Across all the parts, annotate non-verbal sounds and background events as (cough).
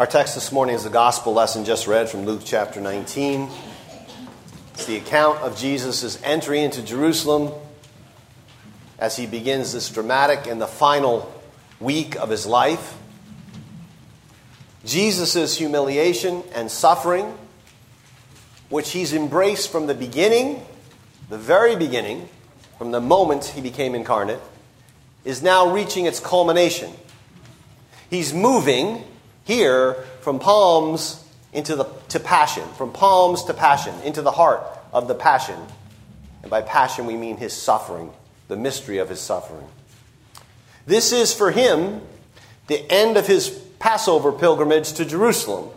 Our text this morning is the gospel lesson just read from Luke chapter 19. It's the account of Jesus' entry into Jerusalem as he begins this dramatic and the final week of his life. Jesus' humiliation and suffering, which he's embraced from the beginning, the very beginning, from the moment he became incarnate, is now reaching its culmination. He's moving here from palms into the, to passion, from palms to passion, into the heart of the passion. And by passion, we mean his suffering, the mystery of his suffering. This is for him the end of his Passover pilgrimage to Jerusalem.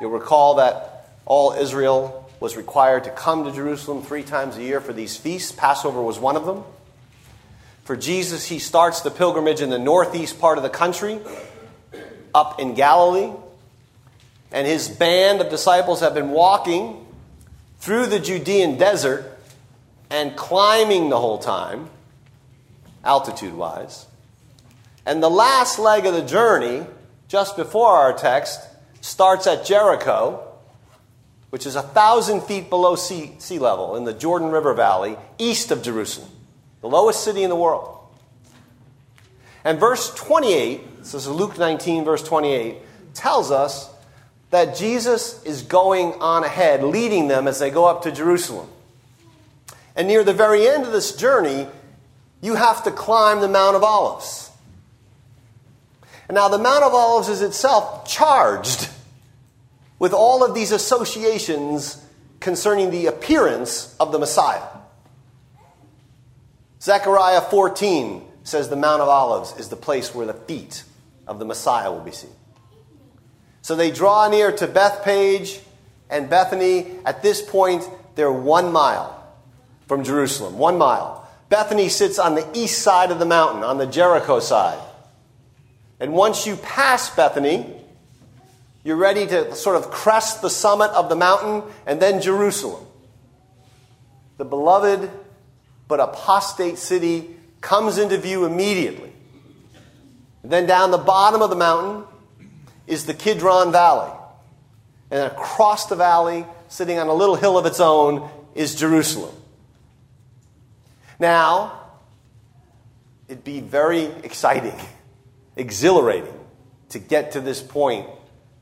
You'll recall that all Israel was required to come to Jerusalem three times a year for these feasts. Passover was one of them. For Jesus, he starts the pilgrimage in the northeast part of the country, up in Galilee. And his band of disciples have been walking through the Judean desert and climbing the whole time, altitude wise. And the last leg of the journey, just before our text, starts at Jericho, which is a thousand feet below sea, sea level in the Jordan River Valley, east of Jerusalem, the lowest city in the world. And verse 28, this is Luke 19, verse 28, tells us that Jesus is going on ahead, leading them as they go up to Jerusalem. And near the very end of this journey, you have to climb the Mount of Olives. And now, the Mount of Olives is itself charged with all of these associations concerning the appearance of the Messiah. Zechariah 14 says the Mount of Olives is the place where the feet of the Messiah will be seen. So they draw near to Bethphage and Bethany. At this point, they're one mile from Jerusalem. One mile. Bethany sits on the east side of the mountain, on the Jericho side. And once you pass Bethany, you're ready to sort of crest the summit of the mountain and then Jerusalem. The beloved but apostate city comes into view immediately. Then down the bottom of the mountain, is the Kidron Valley. And across the valley, sitting on a little hill of its own, is Jerusalem. Now, it'd be very exciting, (laughs) exhilarating to get to this point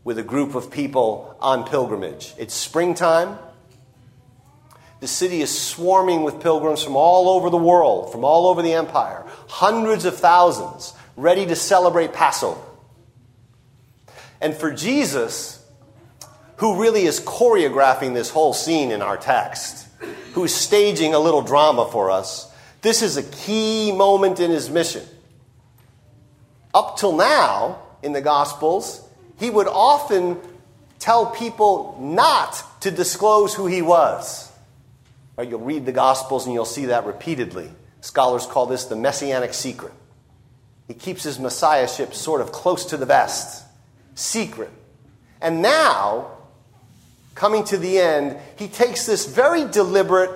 with a group of people on pilgrimage. It's springtime. The city is swarming with pilgrims from all over the world, from all over the empire, hundreds of thousands ready to celebrate Passover. And for Jesus, who really is choreographing this whole scene in our text, who's staging a little drama for us, this is a key moment in his mission. Up till now, in the Gospels, he would often tell people not to disclose who he was. Right, you'll read the Gospels and you'll see that repeatedly. Scholars call this the messianic secret. He keeps his messiahship sort of close to the vest secret. And now, coming to the end, he takes this very deliberate,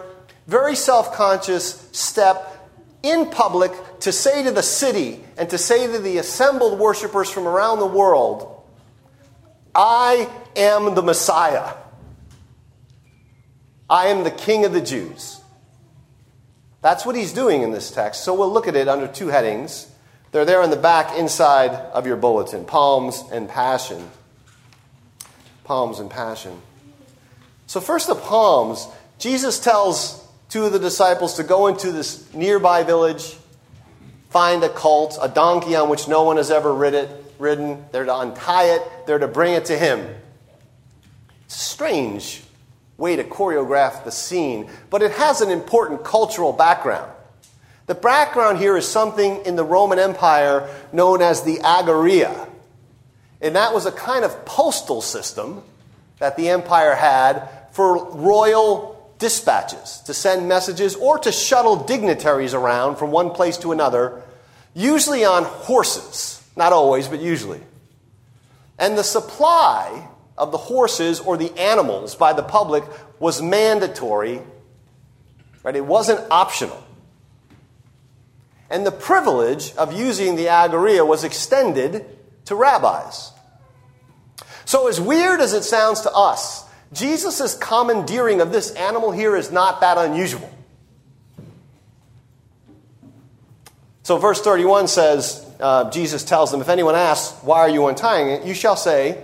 very self conscious step in public to say to the city and to say to the assembled worshipers from around the world, I am the Messiah. I am the King of the Jews. That's what he's doing in this text. So we'll look at it under two headings. They're there in the back inside of your bulletin Palms and Passion. Palms and Passion. So, first, the Palms. Jesus tells two of the disciples to go into this nearby village, find a colt, a donkey on which no one has ever ridden. They're to untie it, they're to bring it to him. It's a strange way to choreograph the scene, but it has an important cultural background. The background here is something in the Roman Empire known as the Angaria. And that was a kind of postal system that the empire had for royal dispatches, to send messages or to shuttle dignitaries around from one place to another, usually on horses. Not always, but usually. And the supply of the horses or the animals by the public was mandatory, right? It wasn't optional. And the privilege of using the angaria was extended to rabbis. So, as weird as it sounds to us, Jesus' commandeering of this animal here is not that unusual. So, verse 31 says, uh, Jesus tells them, If anyone asks, Why are you untying it? you shall say,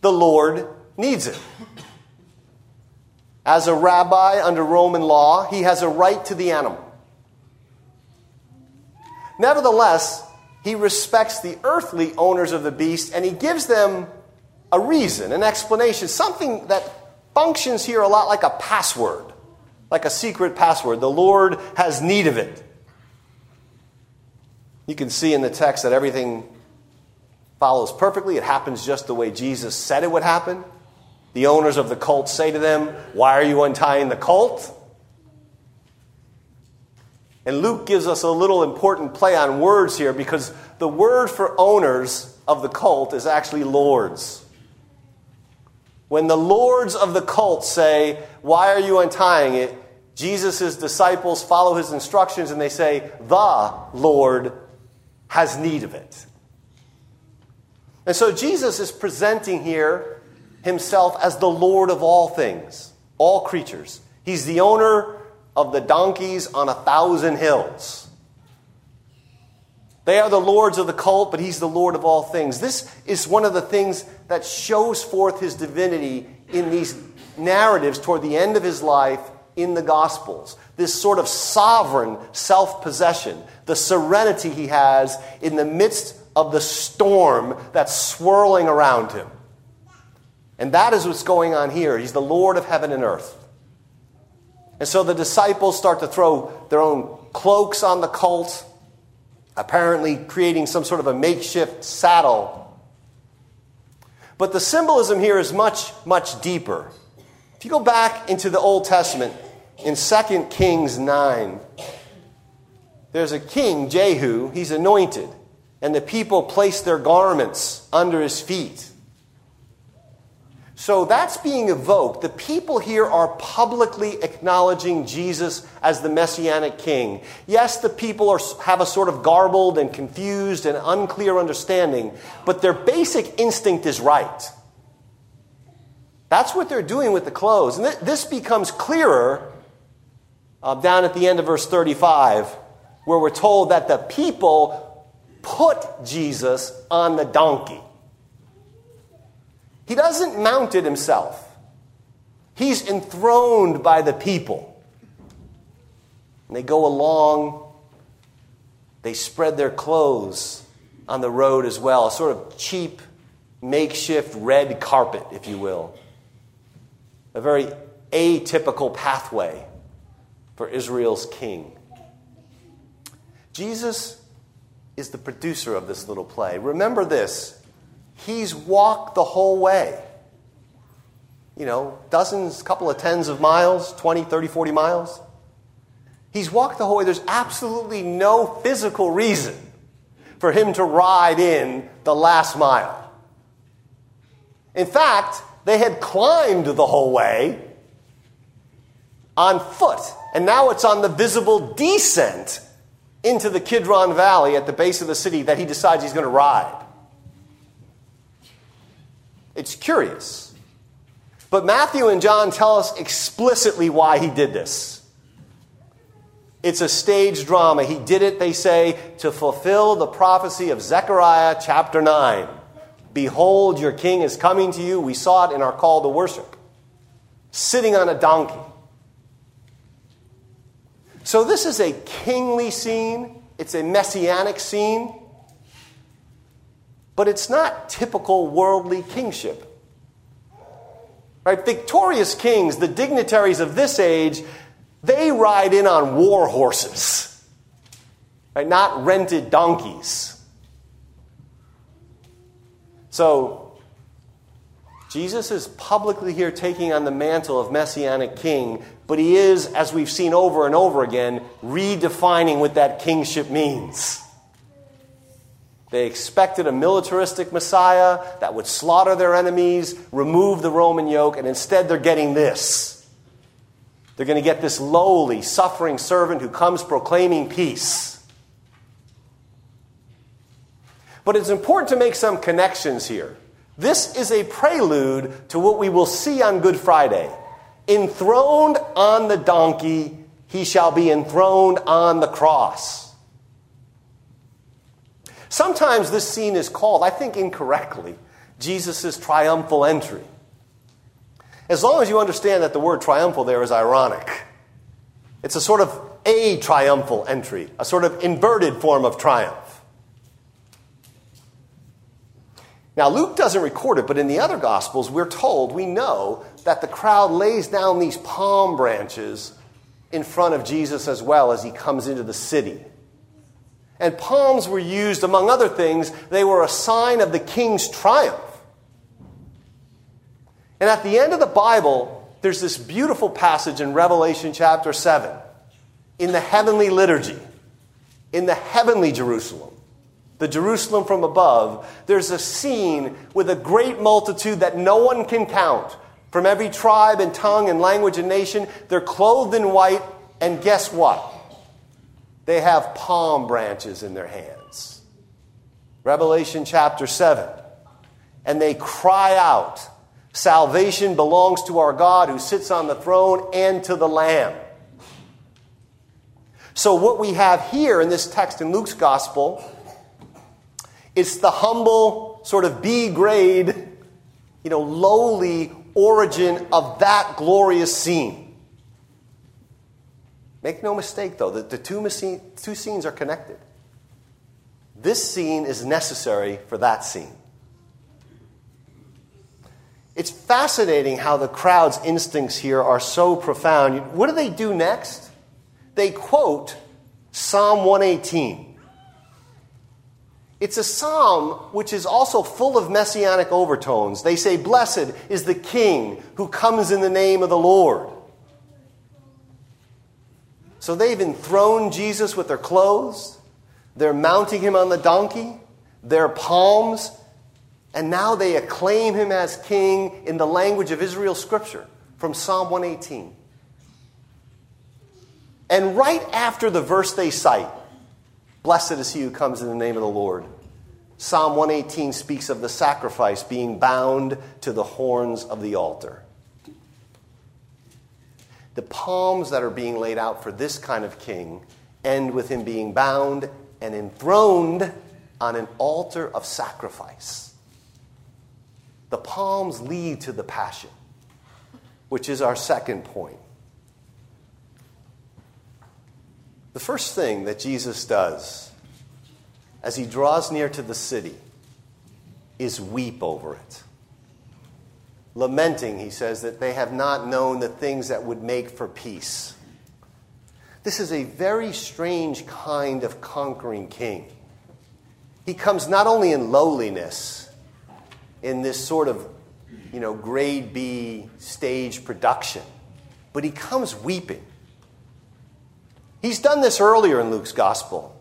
The Lord needs it. As a rabbi under Roman law, he has a right to the animal. Nevertheless, he respects the earthly owners of the beast and he gives them a reason, an explanation, something that functions here a lot like a password, like a secret password. The Lord has need of it. You can see in the text that everything follows perfectly. It happens just the way Jesus said it would happen. The owners of the colt say to them, Why are you untying the colt? And Luke gives us a little important play on words here because the word for owners of the cult is actually lords. When the lords of the cult say, Why are you untying it? Jesus' disciples follow his instructions and they say, The Lord has need of it. And so Jesus is presenting here himself as the Lord of all things, all creatures. He's the owner of the donkeys on a thousand hills. They are the lords of the cult, but he's the Lord of all things. This is one of the things that shows forth his divinity in these narratives toward the end of his life in the Gospels. This sort of sovereign self possession, the serenity he has in the midst of the storm that's swirling around him. And that is what's going on here. He's the Lord of heaven and earth. And so the disciples start to throw their own cloaks on the colt, apparently creating some sort of a makeshift saddle. But the symbolism here is much, much deeper. If you go back into the Old Testament, in 2 Kings 9, there's a king, Jehu, he's anointed, and the people place their garments under his feet. So that's being evoked. The people here are publicly acknowledging Jesus as the messianic king. Yes, the people are, have a sort of garbled and confused and unclear understanding, but their basic instinct is right. That's what they're doing with the clothes. And th- this becomes clearer uh, down at the end of verse 35, where we're told that the people put Jesus on the donkey. He doesn't mount it himself, he's enthroned by the people. And they go along, they spread their clothes on the road as well, a sort of cheap, makeshift red carpet, if you will. A very atypical pathway for Israel's king. Jesus is the producer of this little play. Remember this He's walked the whole way. You know, dozens, couple of tens of miles, 20, 30, 40 miles. He's walked the whole way. There's absolutely no physical reason for him to ride in the last mile. In fact, they had climbed the whole way on foot, and now it's on the visible descent into the Kidron Valley at the base of the city that he decides he's going to ride. It's curious. But Matthew and John tell us explicitly why he did this. It's a stage drama. He did it, they say, to fulfill the prophecy of Zechariah chapter 9. Behold, your king is coming to you. We saw it in our call to worship. Sitting on a donkey. So, this is a kingly scene, it's a messianic scene. But it's not typical worldly kingship. Right? Victorious kings, the dignitaries of this age, they ride in on war horses, right? not rented donkeys. So, Jesus is publicly here taking on the mantle of messianic king, but he is, as we've seen over and over again, redefining what that kingship means. They expected a militaristic Messiah that would slaughter their enemies, remove the Roman yoke, and instead they're getting this. They're going to get this lowly, suffering servant who comes proclaiming peace. But it's important to make some connections here This is a prelude to what we will see on Good Friday. Enthroned on the donkey, he shall be enthroned on the cross. Sometimes this scene is called, I think incorrectly, Jesus' triumphal entry. As long as you understand that the word triumphal there is ironic. It's a sort of a triumphal entry, a sort of inverted form of triumph. Now, Luke doesn't record it, but in the other Gospels, we're told, we know, that the crowd lays down these palm branches in front of Jesus as well as he comes into the city. And palms were used, among other things, they were a sign of the king's triumph. And at the end of the Bible, there's this beautiful passage in Revelation chapter 7 in the heavenly liturgy, in the heavenly Jerusalem, the Jerusalem from above. There's a scene with a great multitude that no one can count from every tribe and tongue and language and nation. They're clothed in white, and guess what? They have palm branches in their hands. Revelation chapter 7. And they cry out Salvation belongs to our God who sits on the throne and to the Lamb. So, what we have here in this text in Luke's gospel, it's the humble, sort of B grade, you know, lowly origin of that glorious scene. Make no mistake, though, that the two, two scenes are connected. This scene is necessary for that scene. It's fascinating how the crowd's instincts here are so profound. What do they do next? They quote Psalm 118. It's a psalm which is also full of messianic overtones. They say, Blessed is the King who comes in the name of the Lord. So they've enthroned Jesus with their clothes, they're mounting him on the donkey, their palms and now they acclaim him as king in the language of Israel scripture from Psalm 118. And right after the verse they cite, Blessed is he who comes in the name of the Lord, Psalm 118 speaks of the sacrifice being bound to the horns of the altar. The palms that are being laid out for this kind of king end with him being bound and enthroned on an altar of sacrifice. The palms lead to the passion, which is our second point. The first thing that Jesus does as he draws near to the city is weep over it. Lamenting, he says, that they have not known the things that would make for peace. This is a very strange kind of conquering king. He comes not only in lowliness, in this sort of, you know, grade B stage production. But he comes weeping. He's done this earlier in Luke's gospel,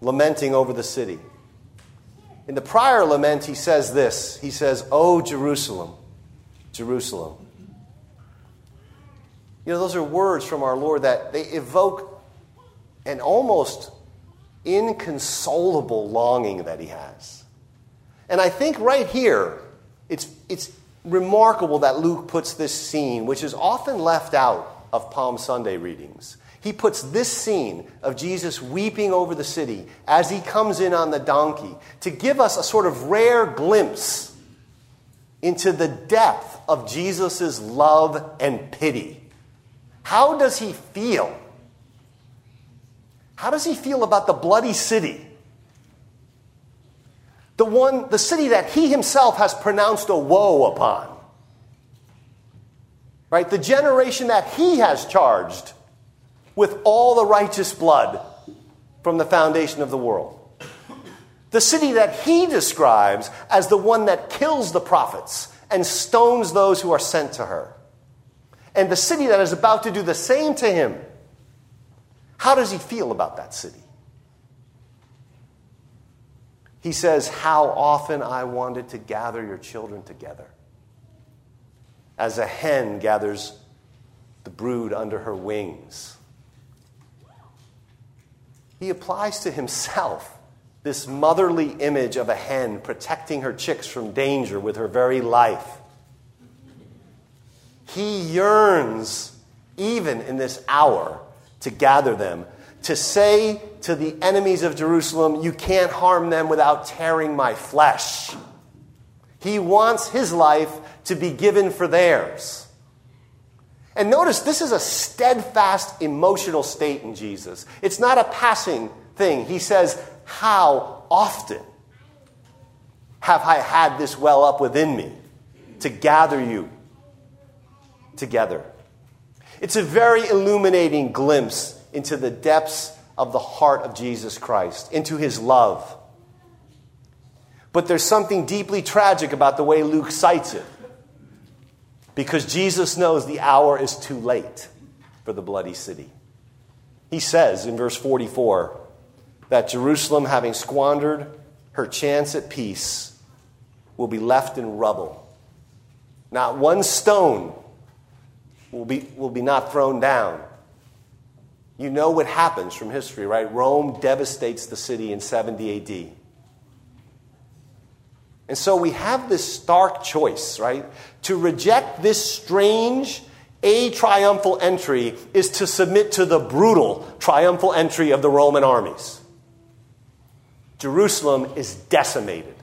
lamenting over the city. In the prior lament, he says this He says, Oh, Jerusalem, Jerusalem. You know, those are words from our Lord that they evoke an almost inconsolable longing that he has. And I think right here, it's, it's remarkable that Luke puts this scene, which is often left out of Palm Sunday readings. He puts this scene of Jesus weeping over the city as he comes in on the donkey to give us a sort of rare glimpse into the depth of Jesus' love and pity. How does he feel? How does he feel about the bloody city? the one, the city that he himself has pronounced a woe upon. Right? The generation that he has charged with all the righteous blood from the foundation of the world. The city that he describes as the one that kills the prophets and stones those who are sent to her. And the city that is about to do the same to him. How does he feel about that city? He says, How often I wanted to gather your children together. As a hen gathers the brood under her wings. He applies to himself this motherly image of a hen protecting her chicks from danger with her very life. He yearns, even in this hour, to gather them, to say to the enemies of Jerusalem, You can't harm them without tearing my flesh. He wants his life to be given for theirs. And notice this is a steadfast emotional state in Jesus. It's not a passing thing. He says, How often have I had this well up within me to gather you together? It's a very illuminating glimpse into the depths of the heart of Jesus Christ, into his love. But there's something deeply tragic about the way Luke cites it. Because Jesus knows the hour is too late for the bloody city. He says in verse 44 that Jerusalem, having squandered her chance at peace, will be left in rubble. Not one stone will be, will be not thrown down. You know what happens from history, right? Rome devastates the city in 70 AD. And so we have this stark choice, right? To reject this strange, a triumphal entry is to submit to the brutal triumphal entry of the Roman armies. Jerusalem is decimated.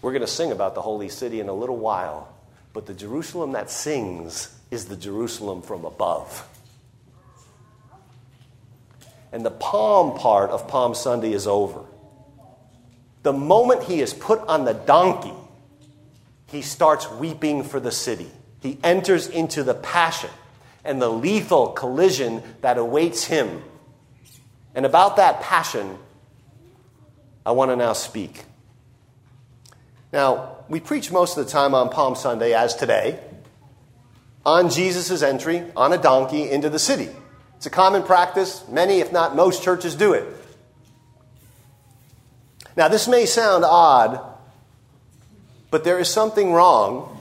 We're going to sing about the holy city in a little while, but the Jerusalem that sings is the Jerusalem from above. And the palm part of Palm Sunday is over. The moment he is put on the donkey, he starts weeping for the city. He enters into the passion and the lethal collision that awaits him and about that passion, I want to now speak. Now, we preach most of the time on Palm Sunday, as today, on Jesus' entry on a donkey into the city. It's a common practice. Many, if not most, churches do it. Now, this may sound odd, but there is something wrong,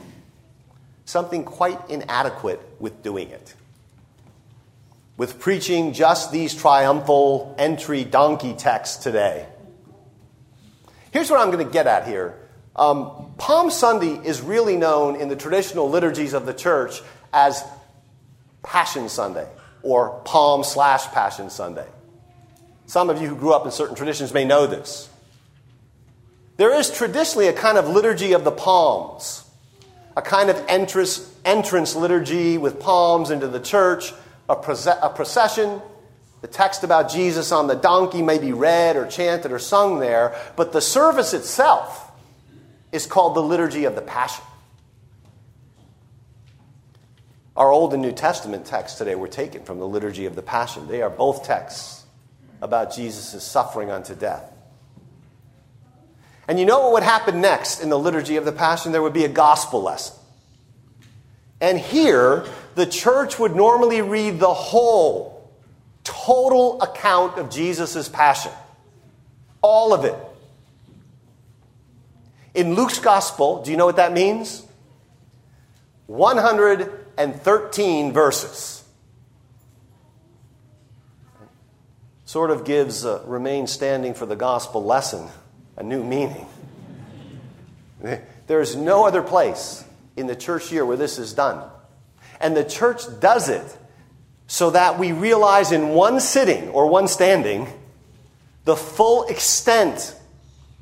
something quite inadequate with doing it with preaching just these triumphal entry donkey texts today. Here's what I'm going to get at here. Um, Palm Sunday is really known in the traditional liturgies of the church as Passion Sunday or Palm slash Passion Sunday. Some of you who grew up in certain traditions may know this. There is traditionally a kind of liturgy of the palms, a kind of entrance, entrance liturgy with palms into the church a, procession. The text about Jesus on the donkey may be read or chanted or sung there, but the service itself is called the Liturgy of the Passion. Our Old and New Testament texts today were taken from the Liturgy of the Passion. They are both texts about Jesus' suffering unto death. And you know what would happen next in the Liturgy of the Passion? There would be a gospel lesson. And here, the church would normally read the whole, total account of Jesus' passion. All of it. In Luke's gospel, do you know what that means? 113 verses. Sort of gives uh, remain standing for the gospel lesson a new meaning. (laughs) There's no other place in the church year where this is done. And the church does it so that we realize in one sitting or one standing the full extent,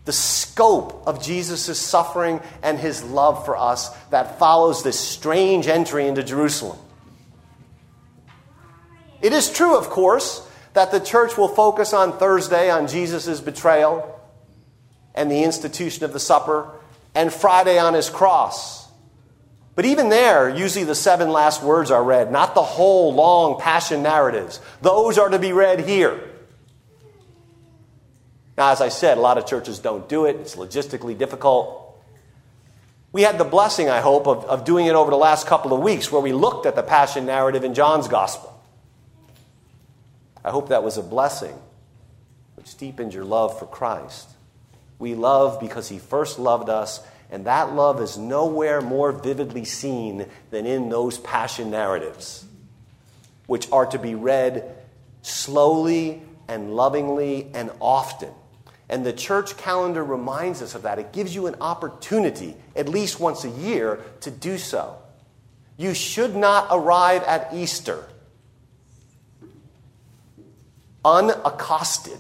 the scope of Jesus' suffering and his love for us that follows this strange entry into Jerusalem. It is true, of course, that the church will focus on Thursday on Jesus' betrayal and the institution of the supper, and Friday on his cross. But even there, usually the seven last words are read, not the whole long passion narratives. Those are to be read here. Now, as I said, a lot of churches don't do it, it's logistically difficult. We had the blessing, I hope, of, of doing it over the last couple of weeks where we looked at the passion narrative in John's gospel. I hope that was a blessing which deepened your love for Christ. We love because he first loved us and that love is nowhere more vividly seen than in those passion narratives, which are to be read slowly and lovingly and often. And the church calendar reminds us of that. It gives you an opportunity, at least once a year, to do so. You should not arrive at Easter unaccosted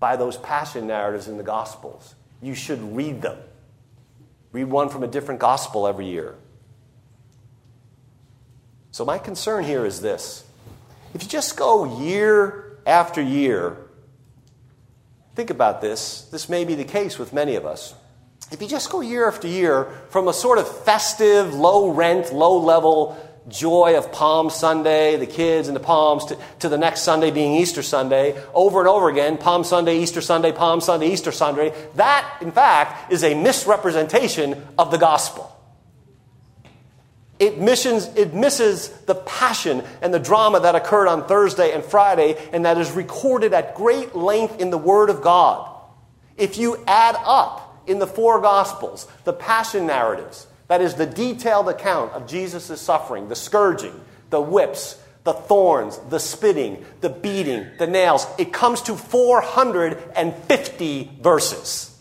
by those passion narratives in the Gospels. You should read them. Read one from a different Gospel every year. So, my concern here is this if you just go year after year, think about this. This may be the case with many of us. If you just go year after year from a sort of festive, low rent, low level joy of Palm Sunday, the kids and the palms, to, to, the next Sunday being Easter Sunday, over and over again Palm Sunday, Easter Sunday, Palm Sunday, Easter Sunday. That, in fact, is a misrepresentation of the gospel. It, missions, it misses the passion and the drama that occurred on Thursday and Friday, and that is recorded at great length in the Word of God. If you add up in the four Gospels the passion narratives, that is the detailed account of Jesus' suffering, the scourging, the whips, the thorns, the spitting, the beating, the nails. It comes to 450 verses.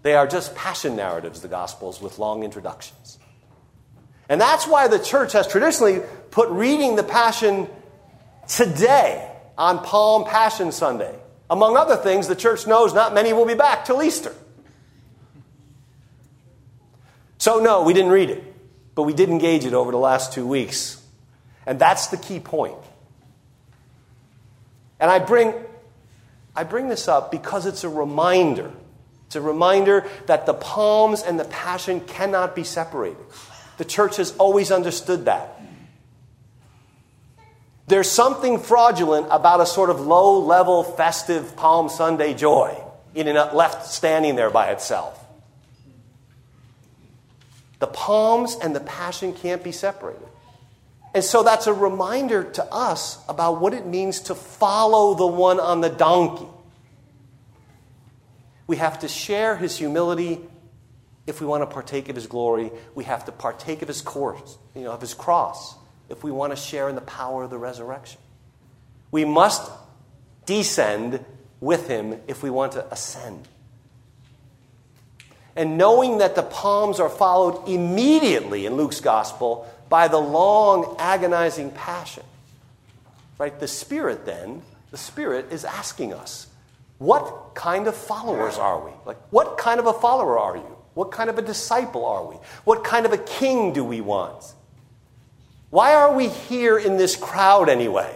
They are just passion narratives, the Gospels, with long introductions. And that's why the church has traditionally put reading the Passion today on Palm Passion Sunday. Among other things, the church knows not many will be back till Easter. So, no, we didn't read it, but we did engage it over the last two weeks. And that's the key point. And I bring, I bring this up because it's a reminder. It's a reminder that the palms and the passion cannot be separated. The church has always understood that. There's something fraudulent about a sort of low level festive Palm Sunday joy in and left standing there by itself. The palms and the passion can't be separated. And so that's a reminder to us about what it means to follow the one on the donkey. We have to share his humility if we want to partake of his glory. We have to partake of his course, you know, of his cross if we want to share in the power of the resurrection. We must descend with him if we want to ascend and knowing that the palms are followed immediately in Luke's gospel by the long, agonizing passion. Right? The Spirit, then, the Spirit is asking us, what kind of followers are we? Like, what kind of a follower are you? What kind of a disciple are we? What kind of a king do we want? Why are we here in this crowd anyway?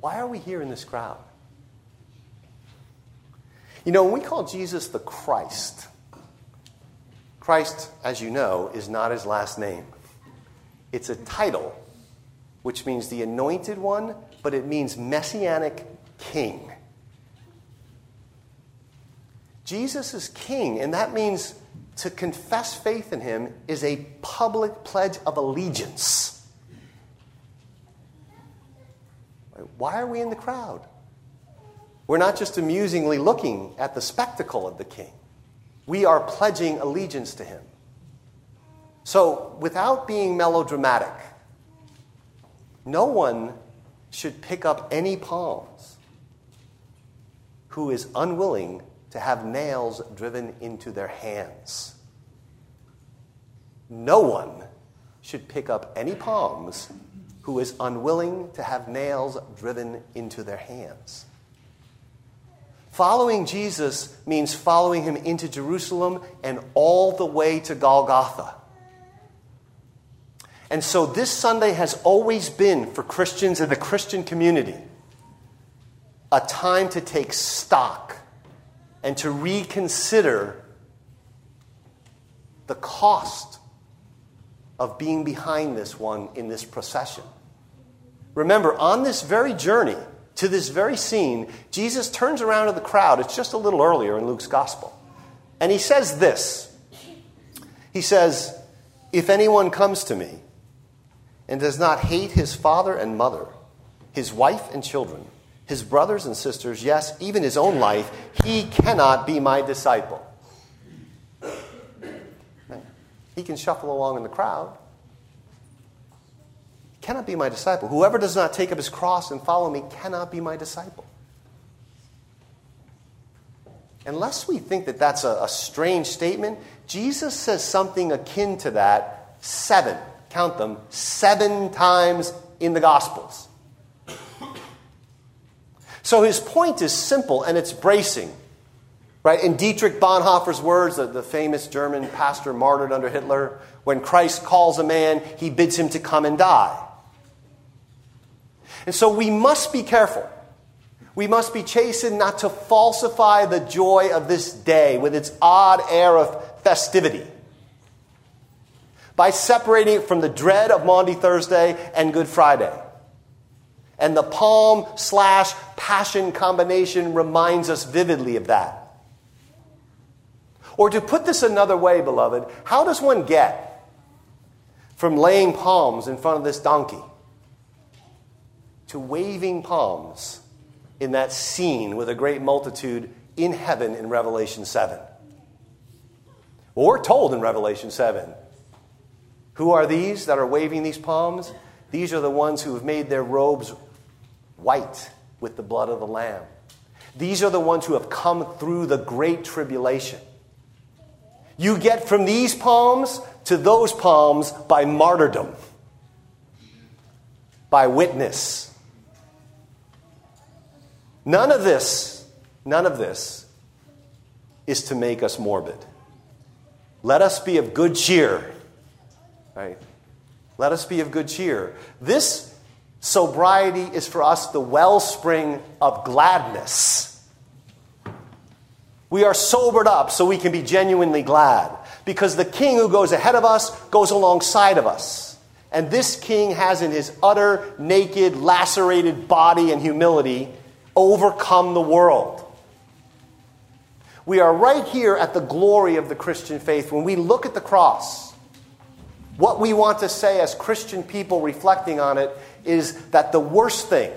Why are we here in this crowd? You know, when we call Jesus the Christ, Christ, as you know, is not his last name. It's a title, which means the anointed one, but it means messianic king. Jesus is king, and that means to confess faith in him is a public pledge of allegiance. Why are we in the crowd? We're not just amusingly looking at the spectacle of the king, we are pledging allegiance to him. So, without being melodramatic, no one should pick up any palms who is unwilling to have nails driven into their hands. No one should pick up any palms who is unwilling to have nails driven into their hands. Following Jesus means following him into Jerusalem and all the way to Golgotha. And so this Sunday has always been for Christians in the Christian community a time to take stock and to reconsider the cost of being behind this one in this procession. Remember, on this very journey, to this very scene, Jesus turns around to the crowd. It's just a little earlier in Luke's gospel. And he says this He says, If anyone comes to me and does not hate his father and mother, his wife and children, his brothers and sisters, yes, even his own life, he cannot be my disciple. He can shuffle along in the crowd, cannot be my disciple. Whoever does not take up his cross and follow me cannot be my disciple. Unless we think that that's a, a strange statement, Jesus says something akin to that seven, count them, seven times in the Gospels. So his point is simple and it's bracing. Right? In Dietrich Bonhoeffer's words, the, the famous German pastor martyred under Hitler, when Christ calls a man, he bids him to come and die. And so we must be careful. We must be chastened not to falsify the joy of this day with its odd air of festivity by separating it from the dread of Maundy Thursday and Good Friday. And the palm slash passion combination reminds us vividly of that. Or to put this another way, beloved, how does one get from laying palms in front of this donkey to waving palms in that scene with a great multitude in heaven in Revelation 7? Well, we're told in Revelation 7 who are these that are waving these palms? These are the ones who have made their robes white with the blood of the Lamb. These are the ones who have come through the great tribulation. You get from these palms to those palms by martyrdom, by witness. None of this, none of this is to make us morbid. Let us be of good cheer. Right? Let us be of good cheer. This sobriety is for us the wellspring of gladness. We are sobered up so we can be genuinely glad because the king who goes ahead of us goes alongside of us. And this king has, in his utter, naked, lacerated body and humility, overcome the world. We are right here at the glory of the Christian faith. When we look at the cross, what we want to say as Christian people reflecting on it is that the worst thing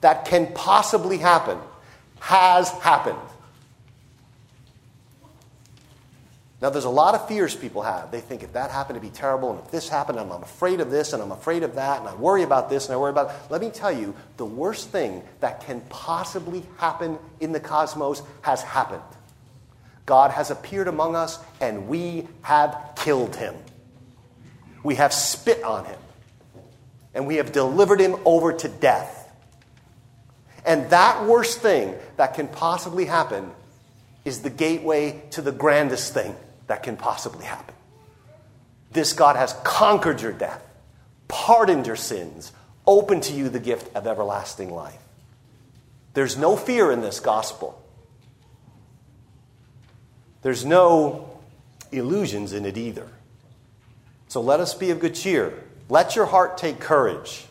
that can possibly happen has happened. Now, there's a lot of fears people have. They think if that happened to be terrible, and if this happened, I'm, afraid of this, and I'm afraid of that, and I worry about this, and I worry about. Let me tell you, the worst thing that can possibly happen in the cosmos has happened. God has appeared among us, and we have killed him. We have spit on him, and we have delivered him over to death. And that worst thing that can possibly happen is the gateway to the grandest thing that can possibly happen. This God has conquered your death, pardoned your sins, opened to you the gift of everlasting life. There's no fear in this gospel. There's no illusions in it either. So let us be of good cheer. Let your heart take courage.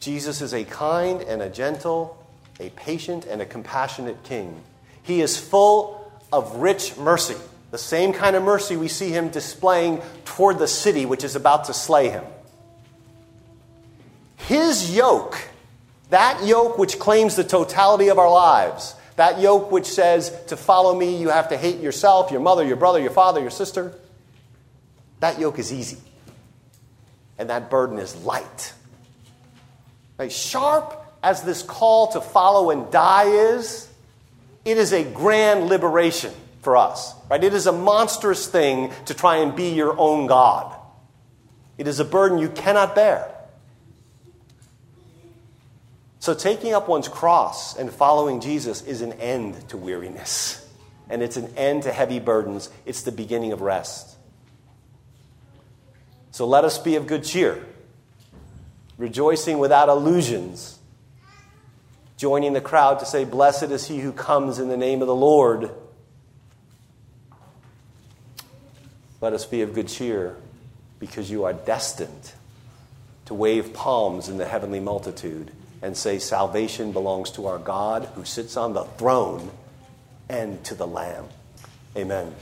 Jesus is a kind and a gentle, a patient and a compassionate king. He is full of rich mercy, the same kind of mercy we see him displaying toward the city which is about to slay him. His yoke, that yoke which claims the totality of our lives, that yoke which says to follow me, you have to hate yourself, your mother, your brother, your father, your sister, that yoke is easy. And that burden is light. Right? Sharp as this call to follow and die is, it is a grand liberation for us. Right? It is a monstrous thing to try and be your own God. It is a burden you cannot bear. So, taking up one's cross and following Jesus is an end to weariness, and it's an end to heavy burdens. It's the beginning of rest. So, let us be of good cheer, rejoicing without illusions joining the crowd to say, Blessed is he who comes in the name of the Lord. Let us be of good cheer because you are destined to wave palms in the heavenly multitude and say, Salvation belongs to our God who sits on the throne and to the Lamb. Amen.